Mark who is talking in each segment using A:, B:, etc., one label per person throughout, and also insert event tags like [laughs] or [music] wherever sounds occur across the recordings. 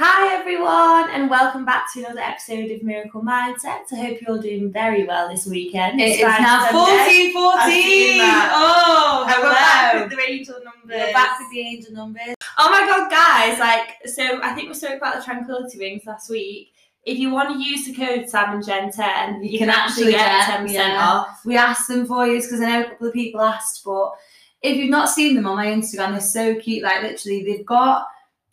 A: Hi everyone, and welcome back to another episode of Miracle Mindset. I hope you're all doing very well this weekend.
B: It is
A: Despite
B: now
A: Sunday.
B: 14 14.
A: I've seen that.
B: Oh,
A: And we're back
B: hello.
A: with the angel numbers.
B: We're back with the angel numbers.
A: Oh my god, guys! Like, so I think we spoke about the tranquility rings last week. If you want to use the code Sam and Jen 10, you, can, actually get, 10%
B: yeah.
A: off.
B: We asked them for you because I know a couple of people asked, but if you've not seen them on my Instagram, they're so cute. Like, literally, they've got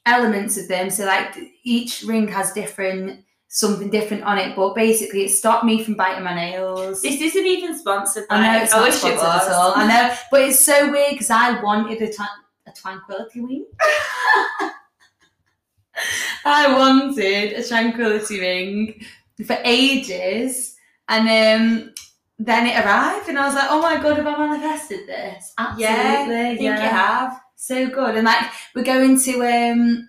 B: elements of them. So, like, each ring has different something different on it, but basically, it stopped me from biting my nails.
A: This isn't even sponsored by
B: I know it's
A: I
B: not
A: wish it
B: sponsored
A: was.
B: at all. I know, [laughs] but it's so weird because I wanted a, tran- a tranquility ring. [laughs] I wanted a tranquility ring for ages, and um, then it arrived, and I was like, "Oh my god, have I manifested this?" Absolutely,
A: Yeah, I think you have.
B: So good, and like we're going to um,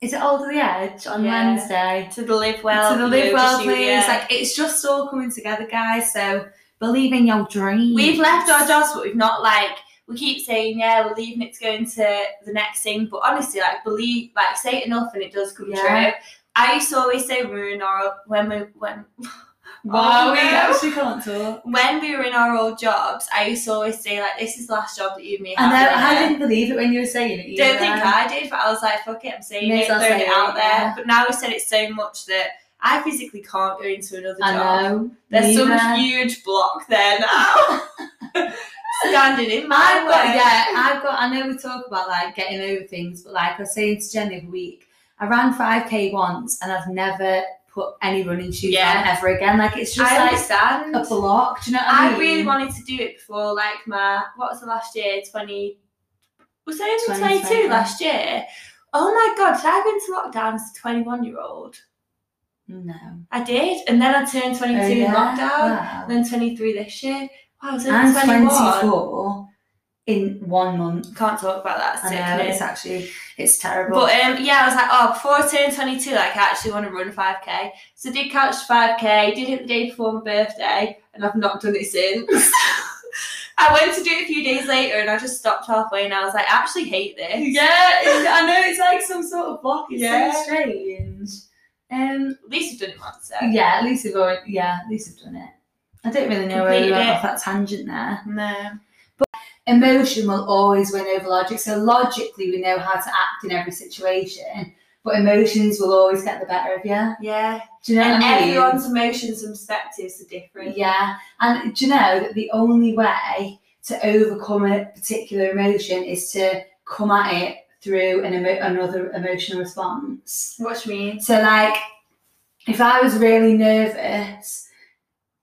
B: is it Alderley Edge on
A: Yeah.
B: Wednesday?
A: To the Live Well.
B: to the Live Well
A: studio.
B: place. Like it's just all coming together, guys. So believe in your dreams.
A: We've left our jobs, but we've not like we keep saying yeah we're leaving it to go into the next thing. But honestly, like believe, like say it enough and it does come
B: Yeah.
A: true. I used to always say we were in our when we when [laughs] Oh,
B: wow,
A: Oh,
B: we [laughs] actually can't talk.
A: when we were in our old jobs. I used to always say like this is the last job that you and me
B: I
A: have.
B: know.
A: in
B: I didn't believe it when you were saying it.
A: Don't think I did, but I was like, fuck it, I'm saying it, throwing
B: say
A: it out
B: it,
A: there.
B: yeah.
A: But now we said it so much that I physically can't go into another
B: I
A: job.
B: know.
A: There's some
B: neither.
A: huge block there now. [laughs] Standing in my
B: I've got
A: way.
B: yeah. I've got. I know we talk about like getting over things, but like I was saying to Jen the week, I ran five k once, and I've never put any running shoes
A: Yeah.
B: on ever again. Like it's just
A: I
B: like
A: understand.
B: a block. Do you know I
A: I
B: mean?
A: really wanted to do it before, like my what was the last year? Twenty. Was I only twenty two last year? Oh my god! Did I go into lockdown as a twenty one year old?
B: No.
A: I did, and then I turned twenty two
B: Oh,
A: in lockdown.
B: Wow.
A: And then twenty three this year. Wow, I was only twenty one.
B: 24 in one month.
A: Can't talk about that.
B: I know it's actually it's terrible.
A: But um, yeah, I was like, oh, before I turn 22, like, I actually want to run 5k. So I did catch 5k, did it the day before my birthday, and I've not done it since. [laughs] I went to do it a few days later and I just stopped halfway and I was like, I actually hate this.
B: yeah, I know it's like some sort of block. It's
A: Yeah.
B: so strange. Um,
A: At least you've done it once, so.
B: yeah, at least we've already, yeah, at least we've done it. I don't really know where we went
A: it.
B: off that tangent there.
A: No.
B: Emotion will always win over logic. So logically, we know how to act in every situation, but emotions will always get the better of you.
A: Yeah.
B: Do you know
A: And
B: I mean?
A: everyone's emotions and perspectives are different.
B: Yeah, and do you know that the only way to overcome a particular emotion is to come at it through an emo- another emotional response.
A: What do you mean?
B: So, like, if I was really nervous,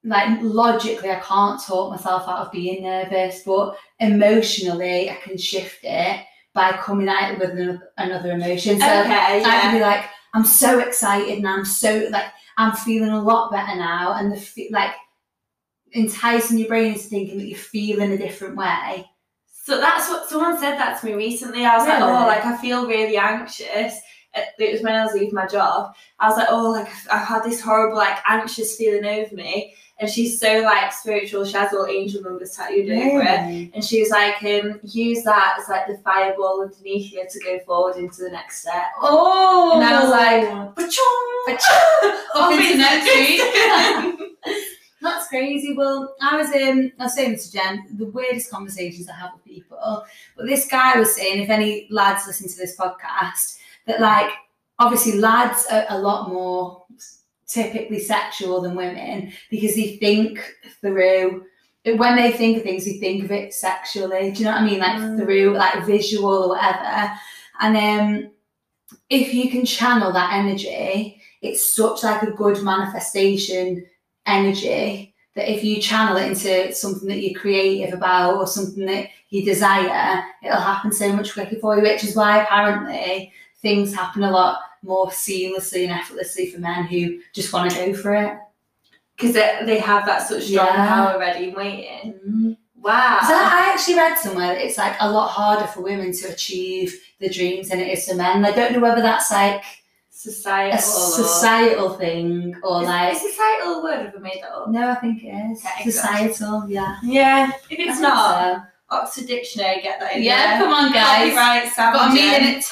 B: like logically, I can't talk myself out of being nervous, but emotionally, I can shift it by coming at it with another, another emotion. So,
A: okay,
B: I can be like, I'm so excited and I'm so like I'm feeling a lot better now, and the like enticing your brain into thinking that you're feeling a different way.
A: So that's what someone said that to me recently. I was like, oh, like I feel really anxious. It was when I was leaving my job. I was like, oh, like I've had this horrible, like anxious feeling over me. And she's so like spiritual. She has all angel numbers tattooed over it. And she was like, um, use that as like the fireball underneath you to go forward into the next step.
B: Oh,
A: And I was like, Ba-chung! [laughs]
B: Up into
A: into
B: next week. [laughs] That's crazy. Well, I was um, I was saying to Jen, the weirdest conversations I have with people. But this guy was saying, if any lads listen to this podcast, that like obviously lads are a lot more typically sexual than women because they think through when they think of things, they think of it sexually. Do you know what I mean? Like
A: Mm.
B: through like visual or whatever. And um, if you can channel that energy, it's such like a good manifestation energy that if you channel it into something that you're creative about or something that you desire, it'll happen so much quicker for you, which is why apparently things happen a lot more seamlessly and effortlessly for men who just want to go for it.
A: Because they, they have that such strong
B: Yeah.
A: power ready and waiting. Wow.
B: So I actually read somewhere that it's like a lot harder for women to achieve the dreams than it is for men. I don't know whether that's like
A: societal.
B: a societal thing or
A: Is,
B: like
A: is societal a word? I made that up?
B: no, I think it is
A: Okay,
B: societal. Yeah,
A: Yeah. If it's not,
B: so.
A: Oxford Dictionary, get that in there.
B: Yeah,
A: there.
B: come on, guys.
A: Copyright, Sam
B: Got
A: and
B: me in it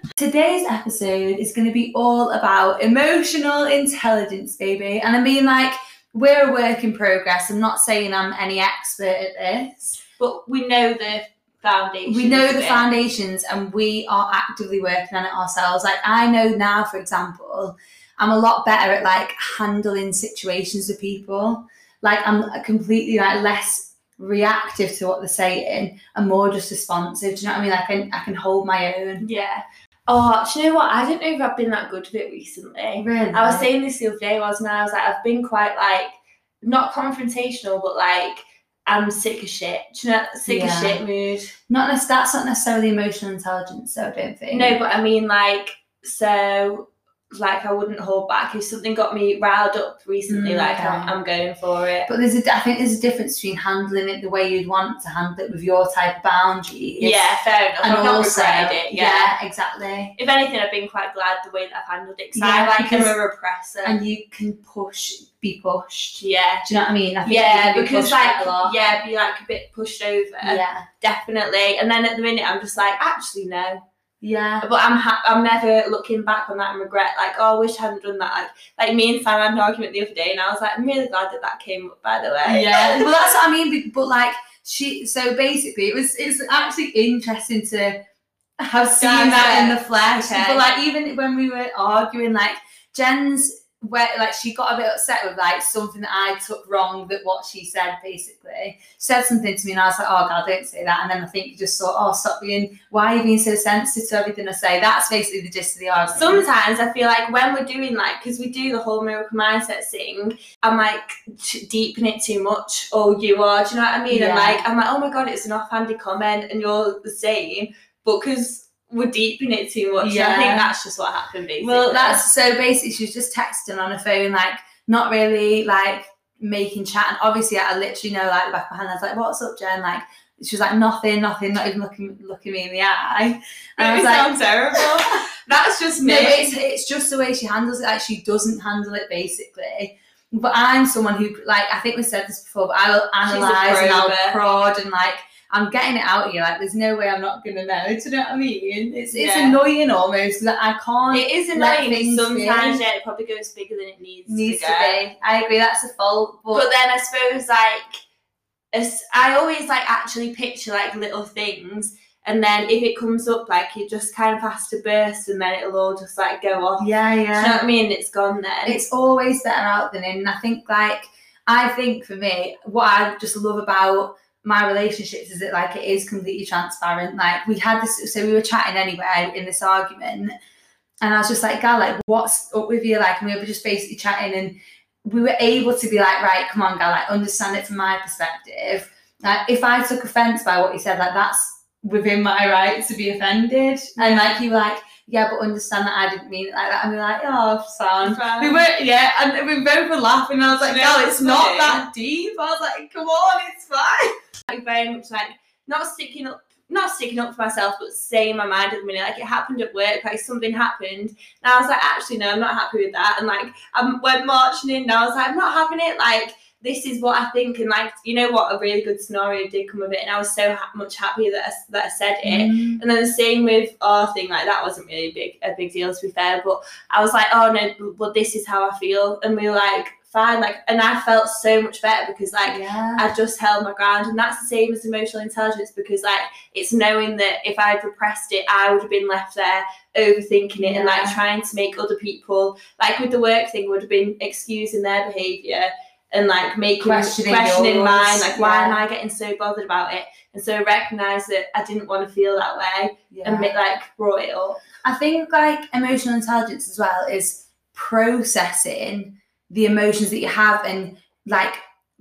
B: too. [laughs] Today's episode is going to be all about emotional intelligence, baby. And I mean, like, we're a work in progress. I'm not saying I'm any expert at this.
A: But we know the foundation.
B: We know the
A: it.
B: foundations and we are actively working on it ourselves. Like, I know now, for example, I'm a lot better at like handling situations with people. Like, I'm completely like less reactive to what they're saying and more just responsive. Do you know what I mean? Like, I can, I can hold my own.
A: Yeah. Oh, do you know what? I don't know if I've been that good with it recently.
B: Really?
A: I was saying this the other day, wasn't I? I was like, I've been quite like not confrontational, but like I'm sick of shit. Do you know sick of shit mood?
B: Not that's not necessarily emotional intelligence, so I don't think.
A: No, but I mean like so like I wouldn't hold back if something got me riled up recently.
B: Mm,
A: like. I'm, I'm going for it.
B: But there's a, I think there's a difference between handling it the way you'd want to handle it with your type of boundaries.
A: yeah, fair enough.
B: and
A: I've
B: also,
A: regretted it. Yeah.
B: exactly.
A: If anything, I've been quite glad the way that I've handled it because
B: Yeah,
A: I like
B: because-
A: a repressor.
B: And you can push, be pushed.
A: yeah.
B: Do you know what I mean? I think
A: Yeah,
B: be
A: because like
B: a lot.
A: yeah, be like a bit pushed over.
B: yeah,
A: definitely. And then at the minute, I'm just like, actually, no.
B: Yeah.
A: But I'm ha- I'm never looking back on that and regret. Like, oh, I wish I hadn't done that. Like, like me and Sam had an argument the other day, and I was like, I'm really glad that that came up. By the way,
B: Yeah, [laughs] well, that's what I mean. But like she, so basically, it was it's actually interesting to have seen that in the flesh.
A: Okay.
B: But like even when we were arguing, like Jen's where like she got a bit upset with like something that I took wrong that what she said basically she said something to me and I was like oh god don't say that and then I think you just thought oh stop being why are you being so sensitive to everything I say that's basically the gist of the argument
A: Sometimes I feel like when we're doing like, because we do the whole miracle mindset thing, I'm like t- deep in it too much, or you are. Do you know what I mean?
B: Yeah.
A: And like, I'm like, oh my god, it's an offhanded comment, and you're the same, but because we're deep in it too much, and I
B: Yeah.
A: think that's just what happened. Basically.
B: Well, that's so basically she was just texting on her phone, like not really like making chat. And obviously, I literally know like the back of my hand. I was like, "What's up, Jen?" Like she was like, "Nothing, nothing," not even looking looking me in the eye. And I
A: It
B: was like,
A: sounds terrible. [laughs] That's just me.
B: "No, it's it's just the way she handles it. Like she doesn't handle it basically." But I'm someone who like I think we said this before, but I will analyze and I'll prod and like. I'm getting it out of you. Like, there's no way I'm not gonna know. Do you know what I mean? It's it's
A: Yeah.
B: annoying almost that I can't
A: It is annoying. Sometimes,
B: be.
A: yeah, it probably goes bigger than it needs,
B: needs
A: to
B: to be. I agree, that's a fault. But,
A: But then I suppose like, as I always like actually picture like little things, and then if it comes up, like it just kind of has to burst, and then it'll all just like go off.
B: yeah,
A: Do you know
B: yeah.
A: what I mean? It's gone then.
B: It's always better out than in. And I think like I think for me, what I just love about my relationships is it like it is completely transparent. Like we had this so we were chatting anyway in this argument and I was just like, Gal, like what's up with you? Like and we were just basically chatting and we were able to be like, right, come on, Gal, like understand it from my perspective. Like if I took offence by what you said, like that's within my right to be offended. And like you were like, yeah, but understand that I didn't mean it like that. And we're like, oh, sound.
A: Fine.
B: We were, yeah, and we both were laughing. And I was like,
A: No, it's
B: not that deep. I was like, come on, it's fine.
A: Like very much like not sticking up not sticking up for myself but saying my mind at the minute. Like it happened at work like something happened and I was like actually no I'm not happy with that. And like I went marching in and I was like I'm not having it. Like this is what I think. And like you know what? A really good scenario did come of it and I was so ha- much happier that I, that I said it.
B: Mm.
A: and then the same with our thing, like that wasn't really big a big deal to be fair. But I was like, oh no, well this is how I feel, and we were like, fine, like, and I felt so much better because like
B: yeah.
A: I just held my ground, and that's the same as emotional intelligence because like it's knowing that if I had repressed it, I would have been left there overthinking it and like trying to make other people like with the work thing would have been excusing their behavior and like making
B: Questioning
A: questioning mine, like why am. I getting so bothered about it? And so I recognised that I didn't want to feel that way
B: yeah.
A: and ma- like brought it up.
B: I think like emotional intelligence as well is processing the emotions that you have and like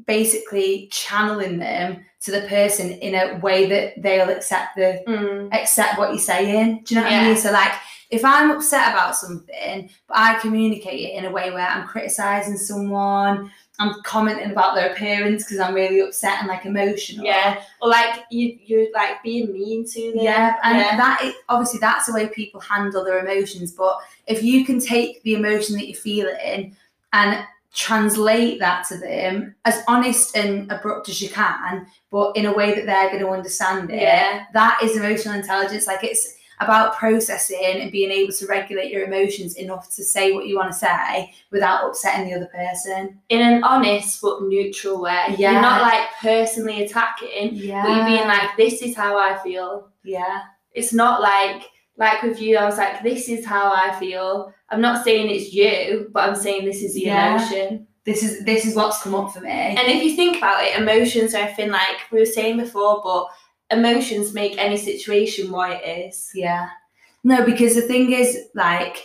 B: basically channeling them to the person in a way that they'll accept the
A: Mm.
B: accept what you're saying. Do you know what I mean? So like if I'm upset about something, but I communicate it in a way where I'm criticizing someone, I'm commenting about their appearance because I'm really upset and like emotional.
A: Yeah, or like you, you're like being mean to them.
B: Yeah, and
A: Yeah.
B: that is, obviously that's the way people handle their emotions. But if you can take the emotion that you're feeling and translate that to them as honest and abrupt as you can, but in a way that they're going to understand it.
A: Yeah.
B: That is emotional intelligence. Like it's about processing and being able to regulate your emotions enough to say what you want to say without upsetting the other person.
A: In an honest but neutral way.
B: Yeah.
A: You're not like personally attacking,
B: Yeah.
A: but you're being like, this is how I feel.
B: yeah.
A: It's not like like with you, I was like, this is how I feel. I'm not saying it's you, but I'm saying this is the
B: Yeah.
A: emotion.
B: This is this is what's come up for me.
A: And if you think about it, emotions are everything like we were saying before, but emotions make any situation what it is.
B: Yeah. No, because the thing is, like,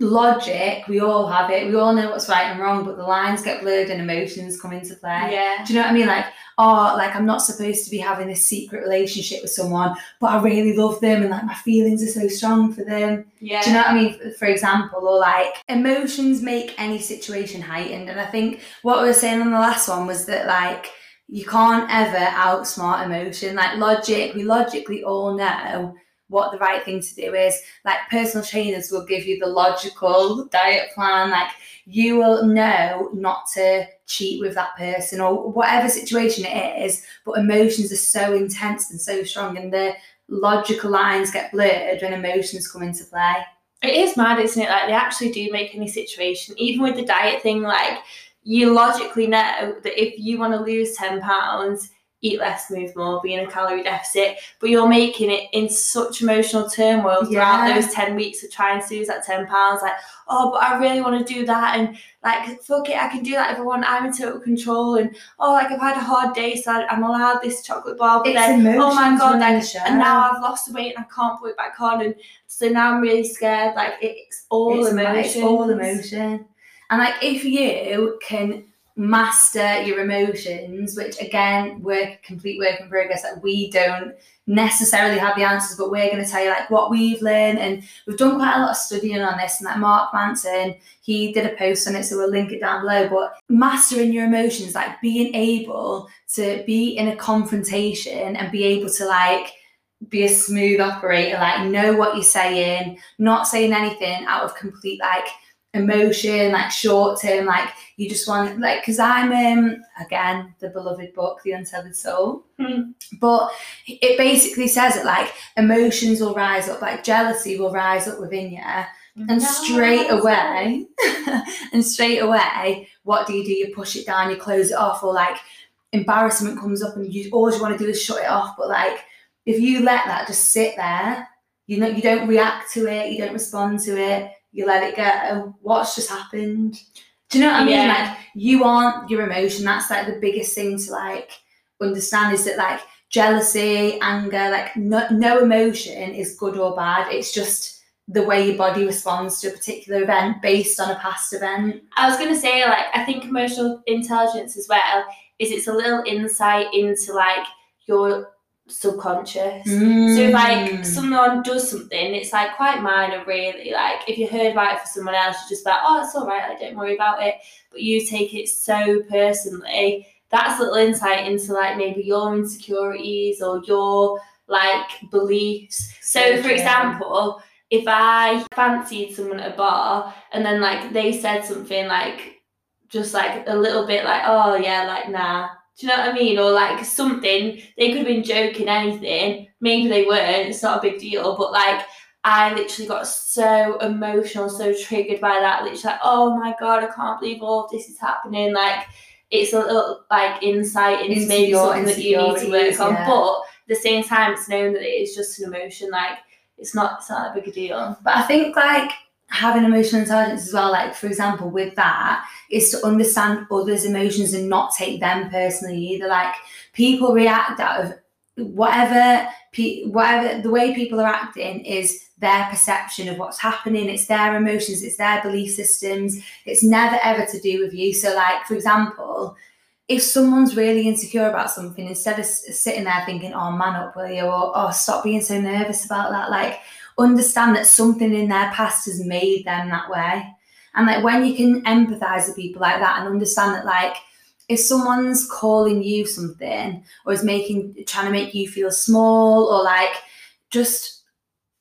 B: logic, we all have it. We all know what's right and wrong, but the lines get blurred and emotions come into play.
A: Yeah.
B: Do you know what I mean? Like, oh, like I'm not supposed to be having this secret relationship with someone, but I really love them and like my feelings are so strong for them.
A: Yeah.
B: Do you know what I mean? For- example, or like emotions make any situation heightened. And I think what we were saying on the last one was that like you can't ever outsmart emotion. Like logic, we logically all know what the right thing to do is. Like personal trainers will give you the logical diet plan. Like you will know not to cheat with that person or whatever situation it is. But emotions are so intense and so strong, and the logical lines get blurred when emotions come into play.
A: It is mad, isn't it? Like they actually do make any situation, even with the diet thing, like you logically know that if you want to lose 10 pounds, eat less, move more, be in a calorie deficit, but you're making it in such emotional turmoil throughout
B: Yeah.
A: those 10 weeks of trying to lose that 10 pounds. Like, oh, but I really want to do that. And like, fuck it, I can do that if I want. I'm in total control. And oh, like I've had a hard day, so I'm allowed this chocolate bar. But
B: It's
A: then, oh my God, like, and now I've lost the weight and I can't put it back on. And so now I'm really scared. Like, it's all emotion.
B: It's all emotion. And like if you can master your emotions, which again, work complete work in progress, that we don't necessarily have the answers, but we're going to tell you like what we've learned, and we've done quite a lot of studying on this. And like Mark Manson, he did a post on it, so we'll link it down below. But mastering your emotions, like being able to be in a confrontation and be able to like be a smooth operator, like know what you're saying, not saying anything out of complete like emotion, like short term, like you just want like because I'm um again the beloved book, The Untethered Soul.
A: Hmm.
B: But it basically says that like emotions will rise up, like jealousy will rise up within you. And straight away, [laughs] and straight away, what do you do? You push it down, you close it off, or like embarrassment comes up and you all you want to do is shut it off. But like if you let that just sit there, you know you don't react to it, you don't respond to it, you let it go. Um, what's just happened? Do you know what I mean?
A: Yeah.
B: Like you aren't your emotion. That's like the biggest thing to like understand is that like jealousy, anger, like no, no emotion is good or bad. It's just the way your body responds to a particular event based on a past event.
A: I was going to say, like, I think emotional intelligence as well is it's a little insight into like your subconscious. So if
B: Mm.
A: like someone does something, it's like quite minor, really. Like if you heard about it for someone else, you're just like, oh, it's all right, like don't worry about it. But you take it so personally. That's a little insight into like maybe your insecurities or your like beliefs. So,
B: So
A: for example, if I fancied someone at a bar and then like they said something like just like a little bit like, oh yeah, like nah. Do you know what I mean? Or like something, they could have been joking anything. Maybe they weren't, it's not a big deal, but like I literally got so emotional, so triggered by that. Literally like, oh my god, I can't believe all of this is happening. Like it's a little like insight into,
B: Into
A: maybe
B: your
A: something that you need to work on.
B: yeah.
A: But at the same time it's known that it is just an emotion, like it's not it's not a big a deal.
B: But I think like having emotional intelligence as well, like for example, with that, is to understand others' emotions and not take them personally either. Like people react out of whatever pe- whatever the way people are acting is their perception of what's happening. It's their emotions it's their belief systems. It's never ever to do with you. So like for example if someone's really insecure about something instead of sitting there thinking oh man up will you or oh stop being so nervous about that like understand that something in their past has made them that way. And like when you can empathize with people like that and understand that like if someone's calling you something or is making trying to make you feel small or like just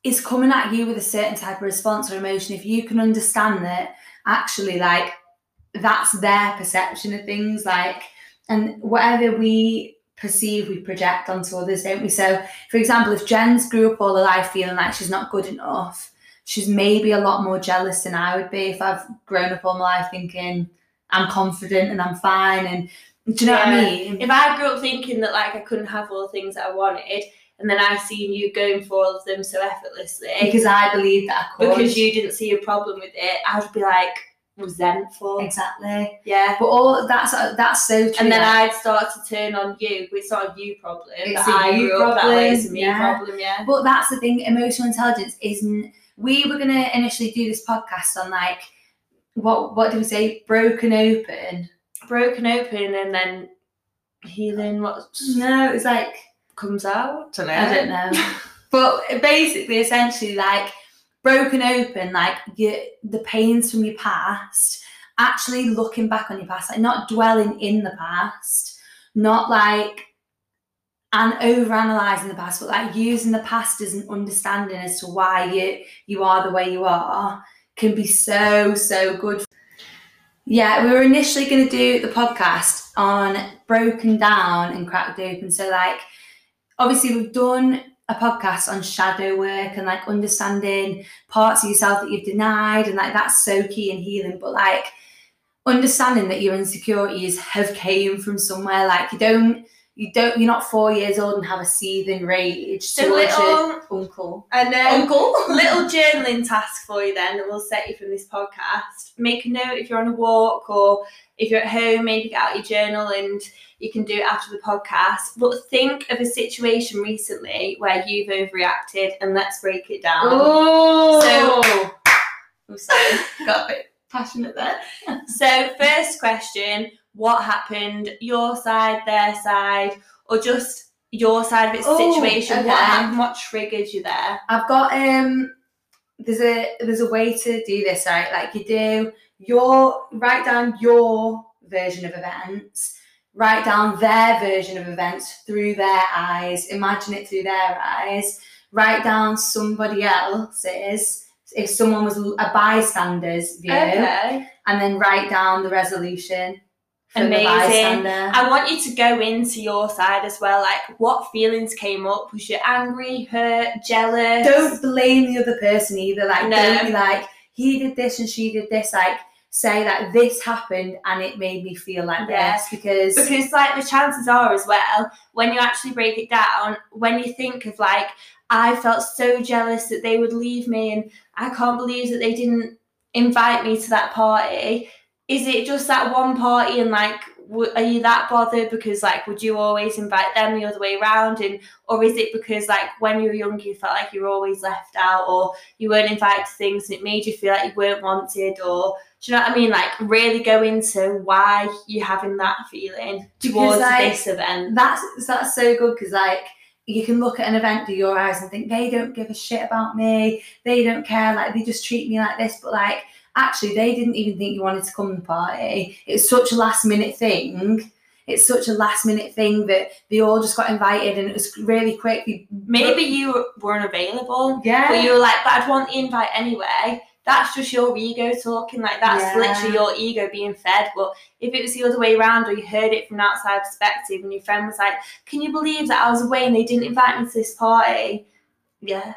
B: is coming at you with a certain type of response or emotion, if you can understand that actually like that's their perception of things like and whatever we perceive we project onto others don't we? So for example if jen's grew up all her life feeling like she's not good enough she's maybe a lot more jealous than i would be if i've grown up all my life thinking i'm confident and i'm fine and do you know what i mean?
A: If I grew up thinking that like I couldn't have all the things that I wanted, and then I've seen you going for all of them so effortlessly
B: because i believe that i could.
A: Because you didn't see a problem with it, I would be like resentful.
B: exactly
A: Yeah.
B: but all that's that's so true
A: And then I'd start to turn on you. It's not a you problem.
B: It's a
A: I
B: you
A: grew up that way. It's a
B: problem,
A: me
B: yeah.
A: problem. Yeah.
B: But that's the thing, emotional intelligence isn't we were gonna initially do this podcast on like what what do we say? Broken open.
A: Broken open and then healing. What
B: No, it's like
A: comes out?
B: I don't know. [laughs] but basically essentially like broken open, like you the pains from your past, actually looking back on your past, like not dwelling in the past, not like and over analyzing the past, but like using the past as an understanding as to why you you are the way you are can be so so good. Yeah, we were initially going to do the podcast on broken down and cracked open. So like, obviously we've done a podcast on shadow work and like understanding parts of yourself that you've denied, and like that's so key in healing. But like understanding that your insecurities have came from somewhere, like you don't. You don't. You're not four years old and have a seething rage
A: So
B: towards your
A: little,
B: uncle.
A: and um,
B: Uncle. [laughs]
A: little journaling task for you then that will set you from this podcast. Make a note if you're on a walk or if you're at home, maybe get out your journal and you can do it after the podcast. But think of a situation recently where you've overreacted and let's break it down.
B: Oh. I'm sorry. [laughs] Got a bit passionate there. [laughs]
A: So, first question what happened? Your side, their side, or just your side of its
B: Oh,
A: situation?
B: okay.
A: What happened? What triggered you there?
B: I've got um there's a there's a way to do this, right? Like you do your write down your version of events, write down their version of events through their eyes, imagine it through their eyes, write down somebody else's if someone was a bystander's view,
A: Okay.
B: and then write down the resolution
A: Amazing. I want you to go into your side as well. Like, what feelings came up? Was you angry, hurt, jealous?
B: don't blame the other person either. Like,
A: No.
B: don't be like, he did this and she did this. Like, say that this happened and it made me feel like
A: Yeah.
B: this because,
A: because like the chances are as well when you actually break it down when you think of like i felt so jealous that they would leave me and i can't believe that they didn't invite me to that party is it just that one party and like w- are you that bothered because like would you always invite them the other way around and or is it because like when you were younger you felt like you were always left out or you weren't invited to things and it made you feel like you weren't wanted or do you know what I mean? Like really go into why you're having that feeling
B: Because,
A: towards
B: like,
A: this event.
B: that's that's so good because like you can look at an event through your eyes and think they don't give a shit about me they don't care like they just treat me like this but like actually they didn't even think you wanted to come to the party it's such a last minute thing it's such a last minute thing that they all just got invited and it was really quick
A: Maybe you weren't available,
B: yeah
A: but you were like, but I'd want the invite anyway. That's just your ego talking. Like that's
B: Yeah.
A: literally your ego being fed. But if it was the other way around, or you heard it from an outside perspective, and your friend was like, "Can you believe that I was away and they didn't invite me to this party?" Yeah,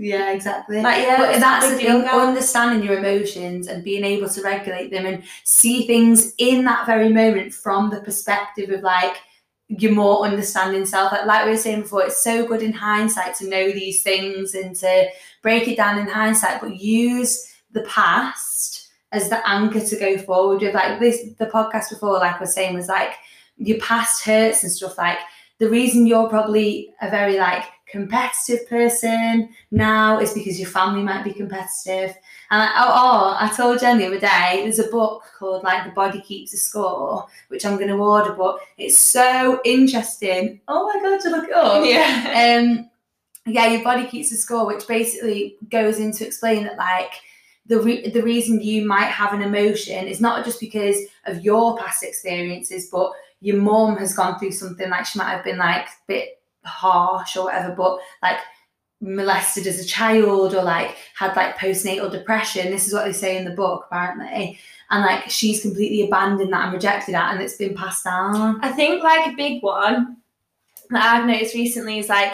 B: yeah exactly
A: like yeah,
B: but that's the thing, understanding your emotions and being able to regulate them and see things in that very moment from the perspective of like your more understanding self. Like, like we were saying before, it's so good in hindsight to know these things and to break it down in hindsight, but use the past as the anchor to go forward with. Like this, the podcast before, like I was saying, was like your past hurts and stuff. Like the reason you're probably a very like competitive person now is because your family might be competitive. And I, oh, oh, I told Jen the other day, there's a book called like The Body Keeps a Score, which I'm going to order, but it's so interesting. Oh my god, to look it up.
A: yeah.
B: Um, yeah, your body keeps a score, which basically goes into explain that like the re- the reason you might have an emotion is not just because of your past experiences, but your mom has gone through something like she might have been like a bit harsh or whatever, but like molested as a child or like had like postnatal depression. This is what they say in the book, apparently. And like she's completely abandoned that and rejected that, and it's been passed down.
A: I think like a big one that I've noticed recently is like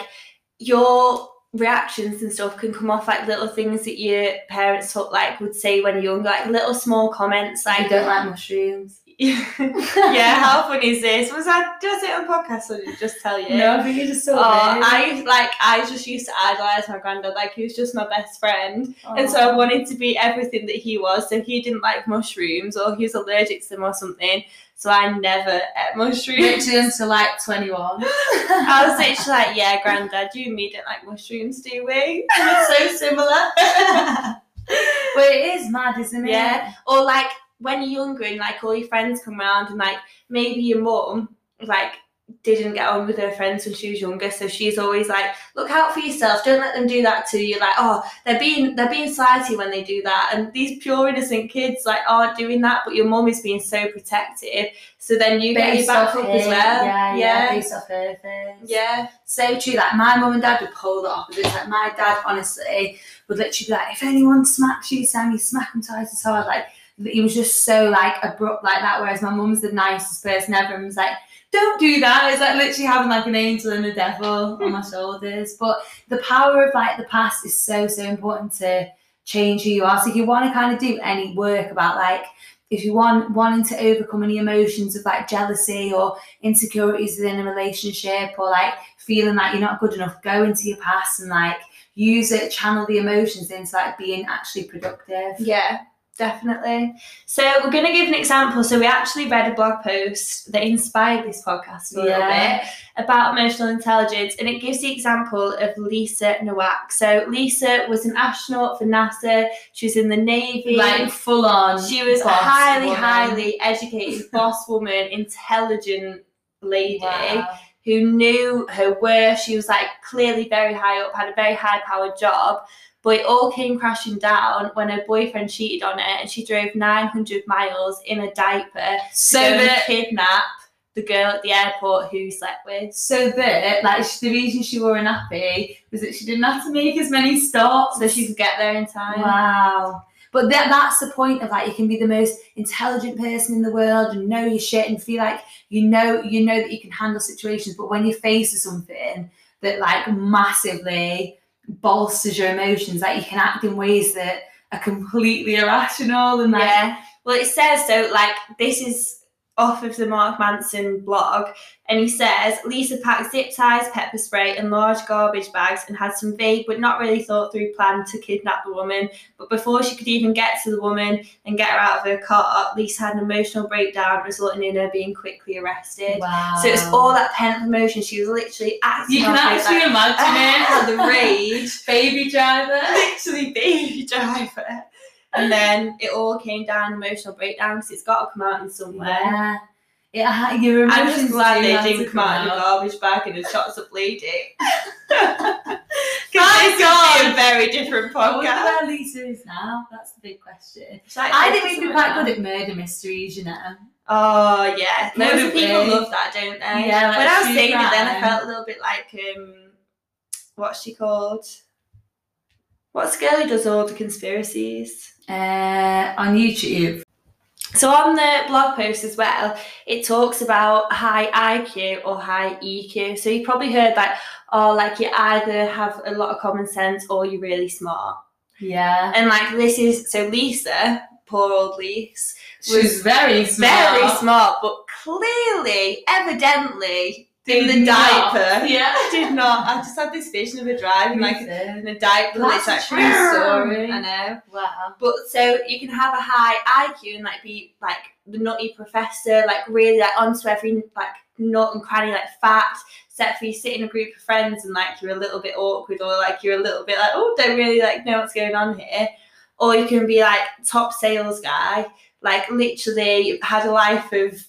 A: your reactions and stuff can come off like little things that your parents took, like would say when you're younger, like little small comments
B: I
A: like
B: don't like mushrooms.
A: Yeah, how funny is this? Was I does it on podcast or did it just tell you?
B: No, I think you just saw
A: Oh, I like I just used to idolize my granddad, like he was just my best friend. And so I wanted to be everything that he was. So he didn't like mushrooms or he was allergic to them or something. So I never ate mushrooms.
B: literally until like 21.
A: I was literally like, yeah, granddad, you and me don't like mushrooms, do we? We're so similar. [laughs]
B: but it is mad, isn't it?
A: Yeah. or like when you're younger and like all your friends come around and like maybe your mum like didn't get on with her friends when she was younger, so she's always like, "Look out for yourself! Don't let them do that to you." Like, oh, they're being they're being slighty when they do that, and these pure innocent kids like aren't doing that, but your mum is being so protective. So then you get your back up
B: her,
A: as well.
B: Yeah, yeah,
A: yeah,
B: based off her
A: yeah.
B: So true. Like my mum and dad would pull polar opposites. Like my dad, honestly, would literally be like, if anyone smacks you, Sam, you smack them twice as hard. Like he was just so like abrupt like that. Whereas my mum's the nicest person ever and was like, don't do that. It's like literally having like an angel and a devil on my shoulders. But the power of like the past is so so important to change who you are. So if you want to kind of do any work about like if you want wanting to overcome any emotions of like jealousy or insecurities within a relationship or like feeling like you're not good enough, go into your past and like use it, channel the emotions into like being actually productive.
A: Yeah, definitely. So we're going to give an example. So we actually read a blog post that inspired this podcast a little
B: Yeah.
A: bit about emotional intelligence, and it gives the example of Lisa Nowak. So Lisa was an astronaut for NASA. She was in the Navy.
B: Like full on.
A: she was a highly,
B: woman.
A: highly educated [laughs] boss woman, intelligent lady
B: Wow.
A: who knew her worth. She was like clearly very high up, had a very high powered job. But it all came crashing down when her boyfriend cheated on her and she drove 900 miles in a diaper
B: So
A: to
B: that
A: kidnap the girl at the airport who slept with.
B: so that like the reason she wore a nappy was that she didn't have to make as many stops.
A: So she could get there in time.
B: Wow. But that that's the point of like you can be the most intelligent person in the world and know your shit and feel like you know you know that you can handle situations, but when you're faced with something that like massively bolsters your emotions, like you can act in ways that are completely irrational and like
A: Yeah. Well, it says so. Like this is off of the Mark Manson blog, and he says Lisa packed zip ties, pepper spray, and large garbage bags, and had some vague but not really thought through plan to kidnap the woman. But before she could even get to the woman and get her out of her car, Lisa had an emotional breakdown, resulting in her being quickly arrested.
B: wow.
A: So it's all that pent up emotion. She was literally acting.
B: you can actually
A: like,
B: imagine it. [laughs]
A: the rage.
B: baby driver.
A: literally baby driver. And then it all came down emotional breakdown because it's got to come out in somewhere.
B: Yeah. It, ha- your
A: I'm just glad they didn't come out in a garbage bag and the shots of bleeding. [laughs]
B: My
A: Because this would be
B: God.
A: a very different
B: I
A: podcast.
B: where Lisa is now. That's the big question.
A: I
B: think we'd be quite
A: now?
B: good at murder mysteries, you know.
A: Oh yeah, loads of people love that, don't they?
B: Yeah, like
A: when I was saying it, then I felt a little bit like um, what's she called? What's the girl who does all the conspiracies?
B: Uh, on YouTube.
A: So on the blog post as well, it talks about high IQ or high EQ. So you've probably heard like, oh, like you either have a lot of common sense or you're really smart.
B: Yeah.
A: And like this is so Lisa, poor old Lisa,
B: She's very smart.
A: very smart, but clearly, evidently, in the
B: not.
A: diaper,
B: Yeah.
A: I [laughs] did not. I just had this vision of her driving like in a diaper.
B: That's a
A: like
B: true story.
A: I know.
B: Wow.
A: But so you can have a high IQ and like be like the nutty professor, like really like onto every like nut and cranny like fact. Except for you sit in a group of friends and like you're a little bit awkward or like you're a little bit like oh don't really like know what's going on here. Or you can be like top sales guy, like literally had a life of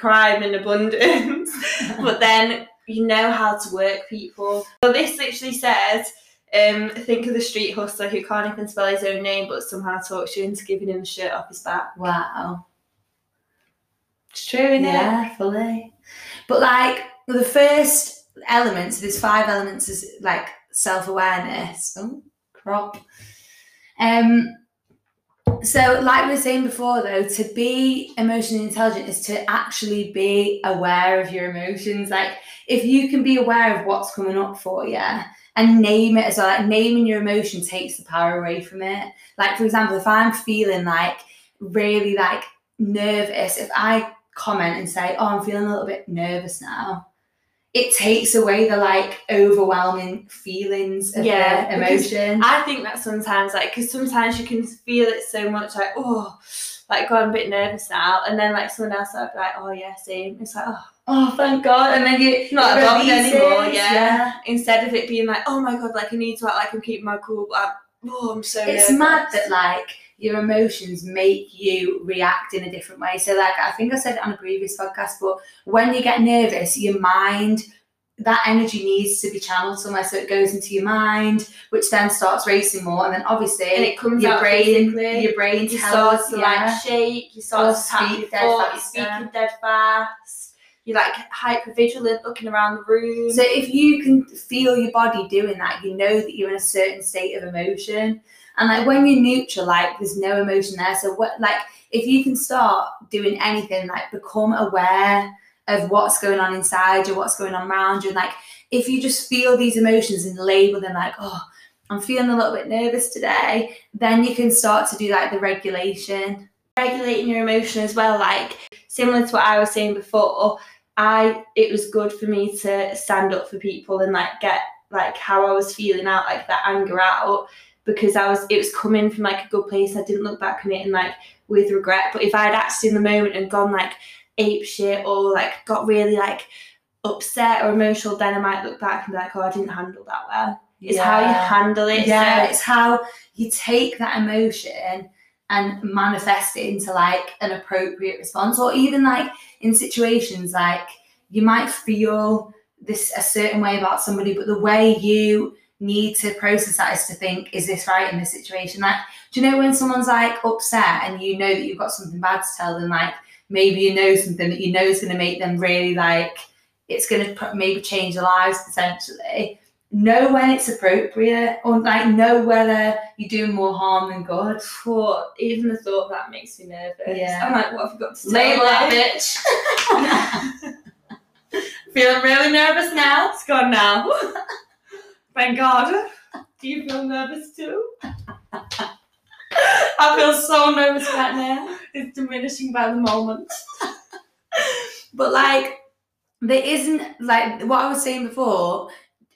A: crime and abundance, [laughs] but then you know how to work people. So this literally says um, think of the street hustler who can't even spell his own name but somehow talks you into giving him a shirt off his back.
B: Wow.
A: It's true, isn't it?
B: Yeah, fully. But like the first elements, there's five elements, is like self awareness. Oh, crop. Um. So, like we were saying before, though, to be emotionally intelligent is to actually be aware of your emotions. Like, if you can be aware of what's coming up for you and name it as well, like naming your emotion takes the power away from it. Like, for example, if I'm feeling like really like nervous, if I comment and say, Oh, I'm feeling a little bit nervous now, it takes away the like overwhelming feelings of
A: Yeah,
B: emotion.
A: I think that sometimes, like, because sometimes you can feel it so much, like, oh, like, God, I'm a bit nervous now. And then, like, someone else will be like, oh, yeah, same. It's like, oh,
B: oh, thank God. And then you,
A: it's not
B: it releases,
A: anymore, yeah. Instead of it being like, oh my God, like, I need to act like I'm keeping my cool, but I'm, oh, I'm so
B: It's
A: nervous.
B: mad that like your emotions make you react in a different way. So like I think I said it on a previous podcast, but when you get nervous, your mind that energy needs to be channeled somewhere so it goes into your mind which then starts racing more and then obviously
A: and it comes
B: your
A: out
B: brain
A: physically.
B: your brain
A: you
B: tells
A: start to
B: yeah.
A: like shake, you start to tap
B: speak
A: your foot, you're speaking dead fast, you're like hyper vigilant looking around the room.
B: So if you can feel your body doing that, you know that you're in a certain state of emotion. And like when you're neutral, like there's no emotion there. So what like if you can start doing anything, like become aware of what's going on inside you, what's going on around you. And like if you just feel these emotions and label them like, oh, I'm feeling a little bit nervous today, then you can start to do like the regulation.
A: regulating your emotion as well like similar to what i was saying before i it was good for me to stand up for people and like get like how i was feeling out like that anger out because i was it was coming from like a good place. I didn't look back on it and like with regret. But if I had acted in the moment and gone like ape shit or like got really like upset or emotional then i might look back and be like oh i didn't handle that well. It's how you handle it.
B: Yeah,
A: so
B: it's how you take that emotion and manifest it into like an appropriate response, or even like in situations like you might feel this a certain way about somebody, but the way you need to process that is to think, is this right in this situation? Like, do you know when someone's like upset and you know that you've got something bad to tell them, like maybe you know something that you know is going to make them really like it's going to maybe change their lives potentially know when it's appropriate or like know whether you're doing more harm than good.
A: But even the thought of that makes me nervous.
B: Yeah.
A: I'm like, what have you got to tell
B: Label that bitch. [laughs] [laughs] Feeling really nervous now.
A: It's gone now. [laughs] Thank God. Do you feel nervous too?
B: I feel so nervous right now.
A: It's diminishing by the moment.
B: But like, there isn't like what I was saying before.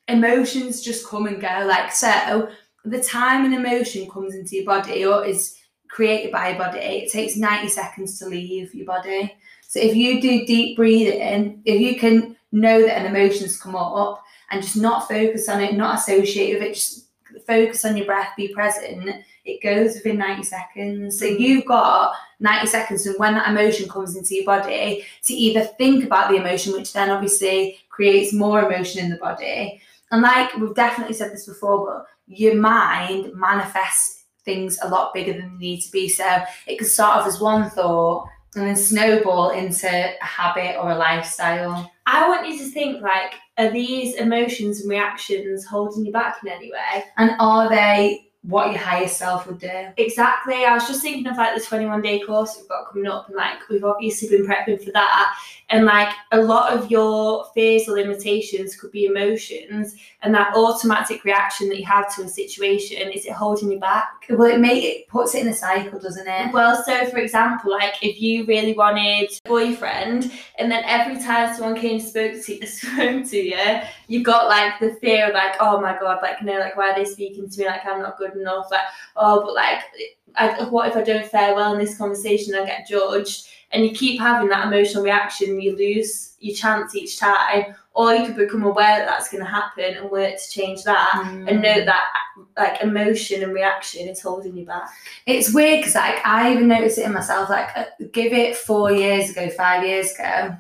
B: Emotions just come and go. Like so, the time an emotion comes into your body or is created by your body, it takes ninety seconds to leave your body. So if you do deep breathing, if you can know that an emotion's come up and just not focus on it, not associate with it, just focus on your breath, be present, it goes within 90 seconds. So mm. you've got 90 seconds and when that emotion comes into your body to either think about the emotion, which then obviously creates more emotion in the body. And like we've definitely said this before, but your mind manifests things a lot bigger than they need to be. So it can start off as one thought and then snowball into a habit or a lifestyle.
A: I want you to think like, are these emotions and reactions holding you back in any way?
B: And are they what your higher self would do?
A: Exactly. I was just thinking of like the 21 day course we've got coming up, and like we've obviously been prepping for that. And like a lot of your fears or limitations could be emotions, and that automatic reaction that you have to a situation is it holding you back?
B: Well, it make it puts it in a cycle, doesn't it?
A: Well, so for example, like if you really wanted a boyfriend, and then every time someone came and spoke to you, [laughs] spoke to you, you got like the fear of like, oh my god, like no, like why are they speaking to me? Like I'm not good enough. Like oh, but like, I, what if I don't fare well in this conversation? I get judged, and you keep having that emotional reaction. You lose your chance each time, or you could become aware that that's going to happen and work to change that, and know that like emotion and reaction is holding you back.
B: It's weird because like I even noticed it in myself. Like, uh, give it four years ago, five years ago.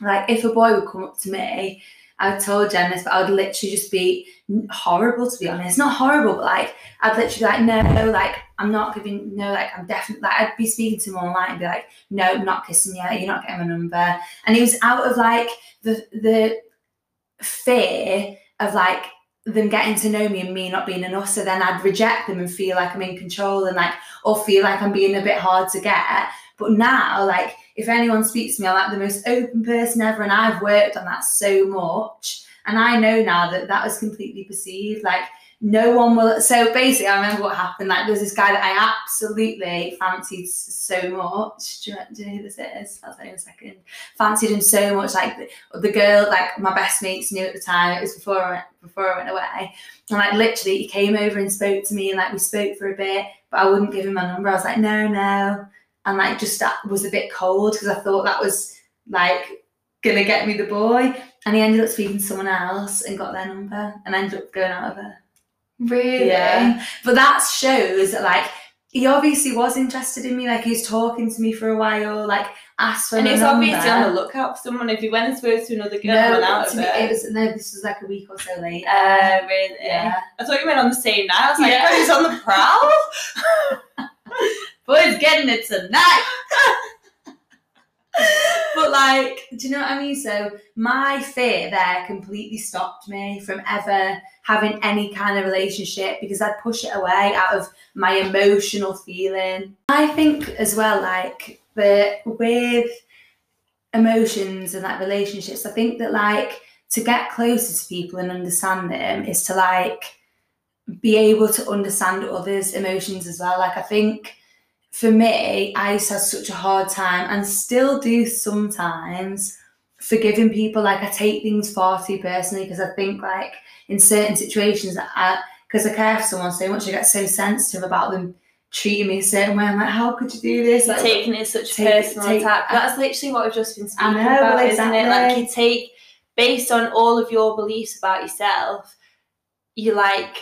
B: Like, if a boy would come up to me, I told Jen this, but I would literally just be horrible to be honest. Not horrible, but like I'd literally be like, no, like I'm not giving, no, like I'm definitely, like I'd be speaking to him online and be like, no, I'm not kissing you, you're not getting my number. And it was out of like the the fear of like them getting to know me and me not being enough. So then I'd reject them and feel like I'm in control and like, or feel like I'm being a bit hard to get. But now, like, if anyone speaks to me, I'm like the most open person ever. And I've worked on that so much. And I know now that that was completely perceived. Like, no one will. So basically, I remember what happened. Like, there was this guy that I absolutely fancied so much. Do you, do you know who this is? I'll tell you in a second. Fancied him so much. Like the, the girl, like my best mates knew at the time. It was before I went, before I went away. And like literally, he came over and spoke to me, and like we spoke for a bit, but I wouldn't give him my number. I was like, no, no, and like just that was a bit cold because I thought that was like gonna get me the boy. And he ended up speaking to someone else and got their number, and ended up going out of it.
A: Really?
B: Yeah. But that shows that like he obviously was interested in me. Like he was talking to me for a while. Like asked for
A: And it's
B: number.
A: obviously on the lookout for someone. If you went and spoke to another girl
B: no,
A: went out of
B: me,
A: it.
B: it was no. This was like a week or so later.
A: uh, really?
B: yeah.
A: I thought you meant on the same night. I was like,
B: Yeah.
A: oh, he's on the prowl. [laughs]
B: Boy's getting it tonight. [laughs] but like, do you know what I mean? So my fear there completely stopped me from ever having any kind of relationship because I'd push it away out of my emotional feeling. I think as well, like the with emotions and like relationships, I think that like to get closer to people and understand them is to like be able to understand others' emotions as well. Like I think for me, I used to have such a hard time and still do sometimes forgiving people. Like I take things far too personally because I think like in certain situations that I because I care for someone so much, I get so sensitive about them treating me a certain way. I'm like, how could you do this?
A: You're
B: Like,
A: taking it such a
B: take-
A: personal
B: take-
A: attack. That's literally what we've just been speaking
B: know,
A: about,
B: well,
A: isn't it? Like you take based on all of your beliefs about yourself, you like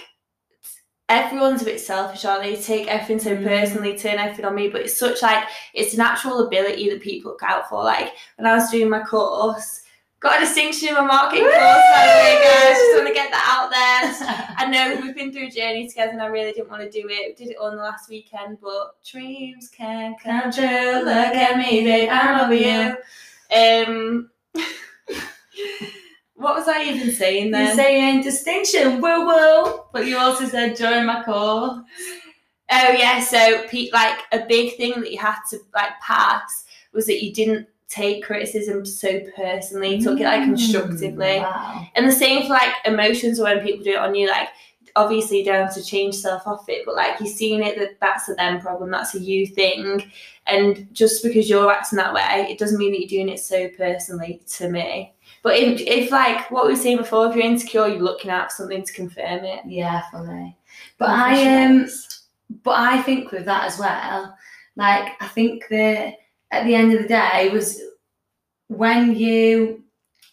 A: everyone's a bit selfish, aren't they? Take everything so
B: Mm.
A: personally, turn everything on me. But it's such like it's a natural ability that people look out for. Like when I was doing my course, got a distinction in my marketing course, by the way, guys. Just want to get that out there. [laughs] I know we've been through a journey together and I really didn't want to do it. We did it on the last weekend, but dreams can come true. Look at me, babe, I'm over you. Um, [laughs] what was I even saying
B: You're
A: then?
B: saying distinction, woo woo. But you also said join my call.
A: Oh yeah, so Pete, like a big thing that you had to like pass was that you didn't take criticism so personally, you took it like constructively.
B: Mm, Wow.
A: And the same for like emotions when people do it on you, like obviously you don't have to change yourself off it, but like you're seeing it that that's a them problem, that's a you thing. And just because you're acting that way, it doesn't mean that you're doing it so personally to me. But if, if like what we were saying before, if you're insecure, you're looking out for something to confirm it.
B: Yeah, fully. But I um but I think with that as well, like I think that at the end of the day was when you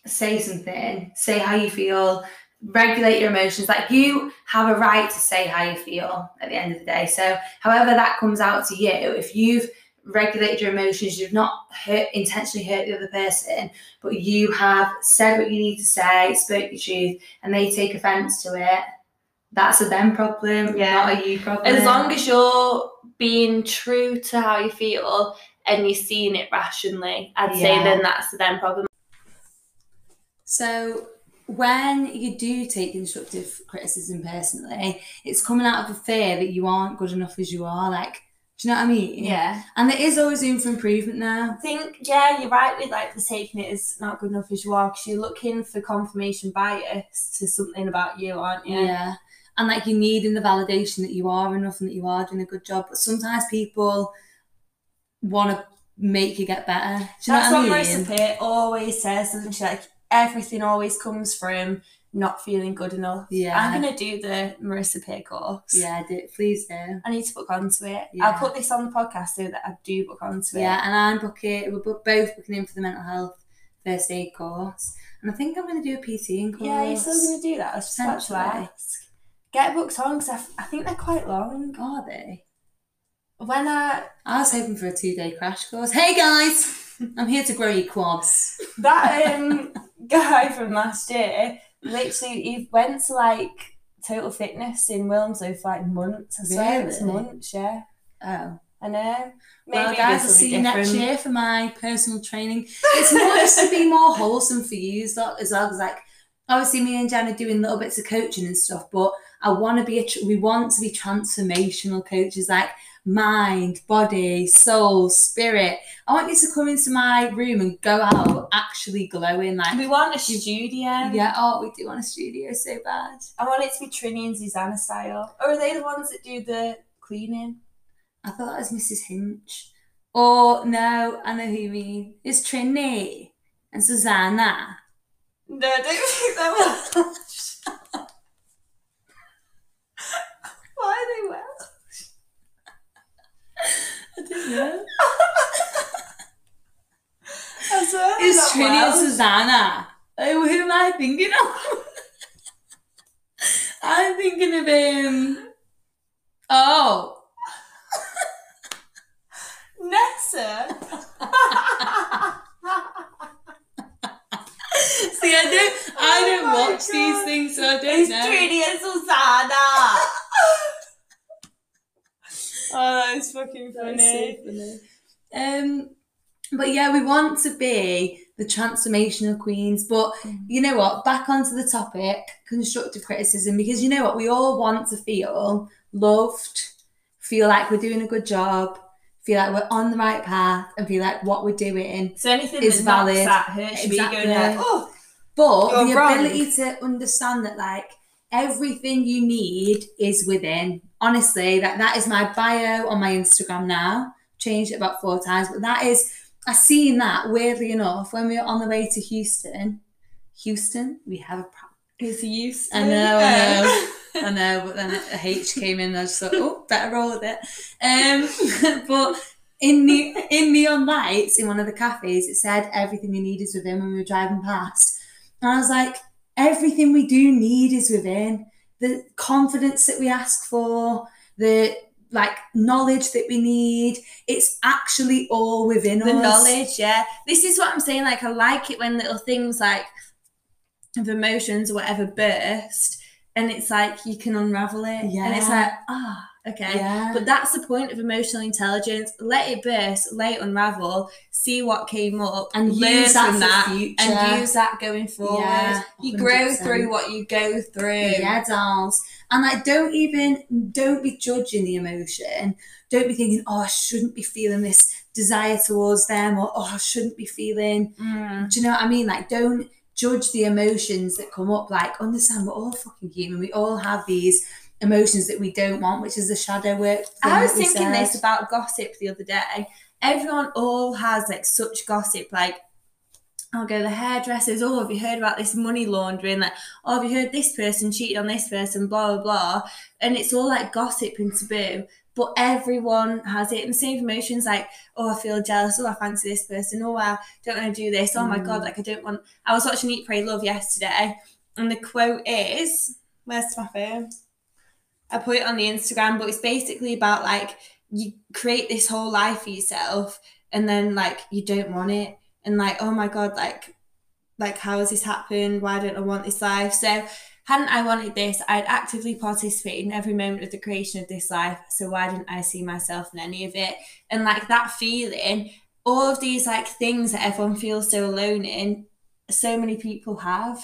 B: say something, say how you feel, regulate your emotions. Like you have a right to say how you feel at the end of the day. So however that comes out to you, if you've regulated your emotions, you've not hurt intentionally hurt the other person, but you have said what you need to say, spoke your truth, and they take offence to it, that's a them problem,
A: Yeah.
B: not a you problem.
A: As long as you're being true to how you feel and you're seeing it rationally, I'd say then that's the them problem.
B: So when you do take constructive criticism personally, it's coming out of a fear that you aren't good enough as you are. Like, do you know what I mean?
A: Yeah.
B: And there is always room for improvement now.
A: I think, yeah, you're right with like the taking it as not good enough as you are because you're looking for confirmation bias to something about you, aren't you?
B: Yeah. And like you're needing the validation that you are enough and that you are doing a good job. But sometimes people want to make you get better. Do you
A: That's
B: know
A: what
B: what I mean?
A: Marissa Peer always says, doesn't she? Like everything always comes from not feeling good enough.
B: Yeah.
A: I'm gonna do the Marissa Peer course.
B: Yeah, do, please do.
A: I need to book onto it.
B: Yeah.
A: I'll put this on the podcast so that I do book onto it.
B: Yeah, and I'm booking. We're both booking in for the mental health first aid course, and I think I'm to do a PTing course.
A: Yeah, you're still to do that. I was just to ask. Get booked on because I, f- I think they're quite long.
B: Are they?
A: When I
B: I was hoping for a two day crash course. Hey guys, [laughs] I'm here to grow your quads.
A: that um [laughs] guy from last year, literally, he went to like Total Fitness in Wilmslow for like months. I swear it's months. Yeah,
B: Oh,
A: I know. Maybe
B: well, guys, I'll see you next year for my personal training. It's nice to be [laughs] more wholesome for you as well. As well like, obviously me and Jen are doing little bits of coaching and stuff, but I want to be a tr- we want to be transformational coaches, like mind, body, soul, spirit. I want you to come into my room and go out actually glowing, like
A: We want a studio.
B: yeah. Oh, we do want a studio so bad.
A: I want it to be Trinny and Susannah style. Or are they the ones that do the cleaning?
B: I thought that was Mrs. Hinch. Or no, I know who you mean. It's Trinny and Susannah.
A: No, I don't think they will. [laughs] Why are they Welsh?
B: I don't.
A: I swear
B: It's
A: not
B: Trinny and. Susannah. Oh, who am I thinking of? I'm thinking of him. Oh,
A: Nessa. [laughs]
B: see, I don't, I oh don't
A: Oh my
B: watch these things, so I don't
A: It's
B: know.
A: Trinny and Susannah. Fucking
B: That's so funny. Um, but yeah, we want to be the transformational queens. But
A: Mm.
B: you know what? Back onto the topic, constructive criticism, because you know what? We all want to feel loved, feel like we're doing a good job, feel like we're on the right path, and feel like what we're doing.
A: So anything
B: Is
A: that
B: valid.
A: that hurts you,
B: Exactly.
A: like, oh,
B: But the
A: wrong.
B: ability to understand that, like, everything you need is within. Honestly, that that is my bio on my Instagram now. Changed it about four times, but that is I seen that weirdly enough when we were on the way to Houston. Houston, we have a pro-
A: it's used.
B: I know, I know. [laughs] I know, but then a H came in and I just thought, oh, better roll with it. Um, [laughs] but in the in neon lights in one of the cafes, it said everything you need is within when we were driving past. And I was like, everything we do need is within. The confidence that we ask for, the like knowledge that we need, it's actually all within
A: the
B: us.
A: knowledge, yeah. This is what I'm saying. Like, I like it when little things like of emotions or whatever burst, and it's like you can unravel it, and it's like, ah, okay.
B: Yeah.
A: But that's the point of emotional intelligence. Let it burst, let it unravel, see what came up,
B: And
A: learn
B: use that
A: from that,
B: future.
A: and use that going forward.
B: Yeah,
A: you grow through what you go through.
B: Yeah, dolls. And like, don't even, don't be judging the emotion. Don't be thinking, oh, I shouldn't be feeling this desire towards them, or oh, I shouldn't be feeling.
A: Mm.
B: Do you know what I mean? Like, don't judge the emotions that come up. Like, understand we're all fucking human. We all have these emotions that we don't want, which is the shadow work.
A: I was thinking
B: said.
A: this about gossip the other day. Everyone all has like such gossip, like I'll go the hairdressers. Oh, have you heard about this money laundering? Like, oh, have you heard this person cheated on this person? Blah blah blah. And it's all like gossip and taboo. But everyone has it, and the same emotions like, oh, I feel jealous. Oh, I fancy this person. Oh, I don't want to do this. Oh my
B: Mm.
A: god, like I don't want. I was watching Eat, Pray, Love yesterday, and the quote is, "Where's my phone?" I put it on the Instagram, but it's basically about like you create this whole life for yourself and then like you don't want it. And like oh my god like like how has this happened? Why don't i want this life? So hadn't i wanted this i'd actively participate in every moment of the creation of this life. So why didn't i see myself in any of it? And like that feeling all of these like things that everyone feels so alone in so many people have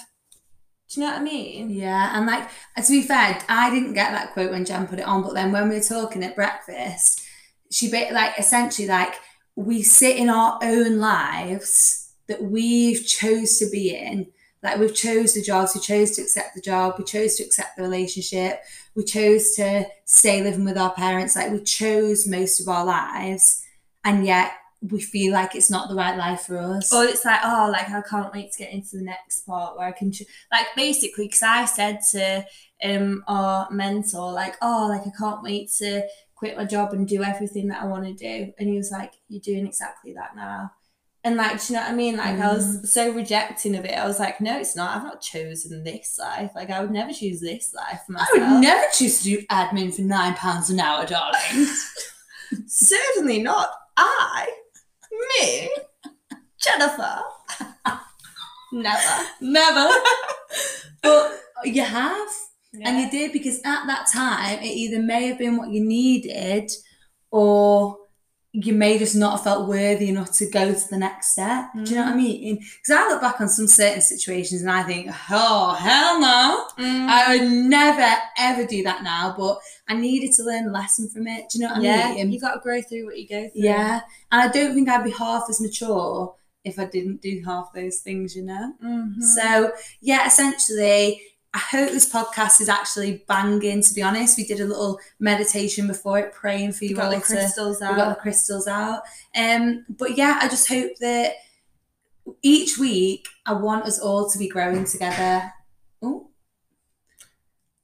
A: do you know what i mean
B: Yeah, and like uh, to be fair, I didn't get that quote when Jen put it on, but then when we were talking at breakfast, she bit like essentially like we sit in our own lives that we've chose to be in. Like we've chose the jobs, we chose to accept the job, we chose to accept the relationship, we chose to stay living with our parents. Like we chose most of our lives, and yet we feel like it's not the right life for us.
A: Or it's like, oh, like I can't wait to get into the next part where I can, ch- like, basically, because I said to um our mentor, like, oh, like I can't wait to quit my job and do everything that I want to do, and he was like, you're doing exactly that now, and like, do you know what I mean? Like, I was so rejecting of it. I was like, no, it's not. I've not chosen this life. Like, I would never choose this life for
B: I would never choose to do admin for nine pounds an hour, darling. [laughs]
A: Certainly not. I, me, Jennifer. [laughs] Never.
B: Never. [laughs] but you have. And you did because at that time, it either may have been what you needed or you may just not have felt worthy enough to go to the next step. Do you know what I mean? Because I look back on some certain situations and I think, oh, hell no.
A: Mm.
B: I would never, ever do that now. But I needed to learn a lesson from it. Do you know what I
A: yeah,
B: mean?
A: you got to grow through what you go through.
B: Yeah. And I don't think I'd be half as mature if I didn't do half those things, you know?
A: Mhm.
B: So, yeah, essentially, I hope this podcast is actually banging, to be honest. We did a little meditation before it, praying for you,
A: got
B: all
A: the
B: to
A: crystals
B: we
A: out.
B: got the crystals out. Um, but yeah, I just hope that each week I want us all to be growing together. Oh,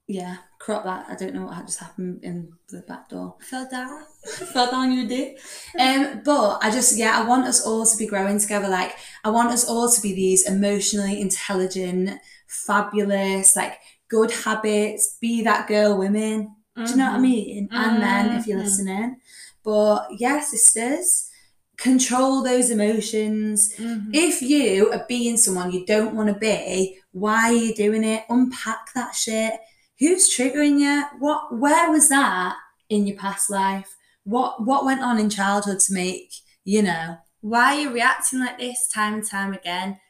B: yeah, crop that. I don't know what had just happened in the back door.
A: Fell down. [laughs]
B: Fell down your dick. Um, but I just yeah, I want us all to be growing together. Like I want us all to be these emotionally intelligent, fabulous, like good habits. Be that girl, women. Do you know what I mean? And men, if you're
A: Mhm.
B: listening. But yeah, sisters, control those emotions.
A: Mhm.
B: If you are being someone you don't want to be, why are you doing it? Unpack that shit. Who's triggering you? What? Where was that in your past life? What? What went on in childhood to make you know?
A: Why are you reacting like this time and time again?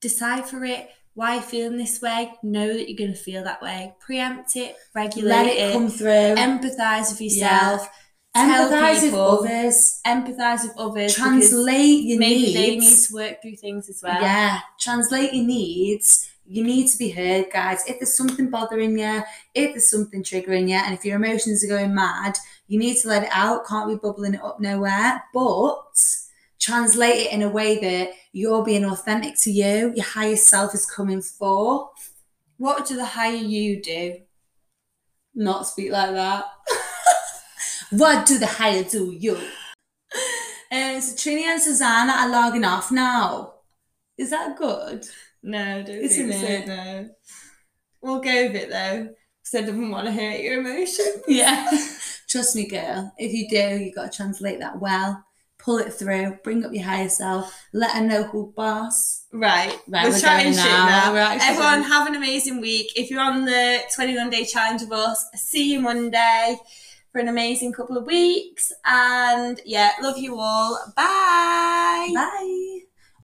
A: Decipher it. Why are you feeling this way? Know that you're going to feel that way. Preempt it. Regulate
B: Let it
A: it.
B: come through.
A: Empathize with yourself. tell
B: Empathize with others.
A: Empathize with others.
B: Translate your
A: Maybe
B: needs.
A: they need to work through things as well.
B: Yeah, translate your needs. You need to be heard, guys. If there's something bothering you, if there's something triggering you, and if your emotions are going mad, you need to let it out. Can't be bubbling it up nowhere. But translate it in a way that you're being authentic to you. Your higher self is coming forth.
A: What do the higher you do?
B: Not speak like that. [laughs] what do the higher do you? Uh, so Trinny and Susannah are logging off now. Is that good?
A: No, don't
B: Isn't
A: think
B: it?
A: so. No. We'll go with it though. Because I don't want to hurt your emotions. [laughs]
B: Yeah. Trust me, girl. If you do, you got to translate that well. Pull it through. Bring up your higher self. Let her know who boss.
A: Right.
B: Right,
A: we're,
B: we're
A: chatting shit
B: now.
A: now.
B: We're
A: Everyone,
B: going.
A: have an amazing week. If you're on the 21 day challenge with us, see you Monday for an amazing couple of weeks. And yeah, love you all. Bye. Bye.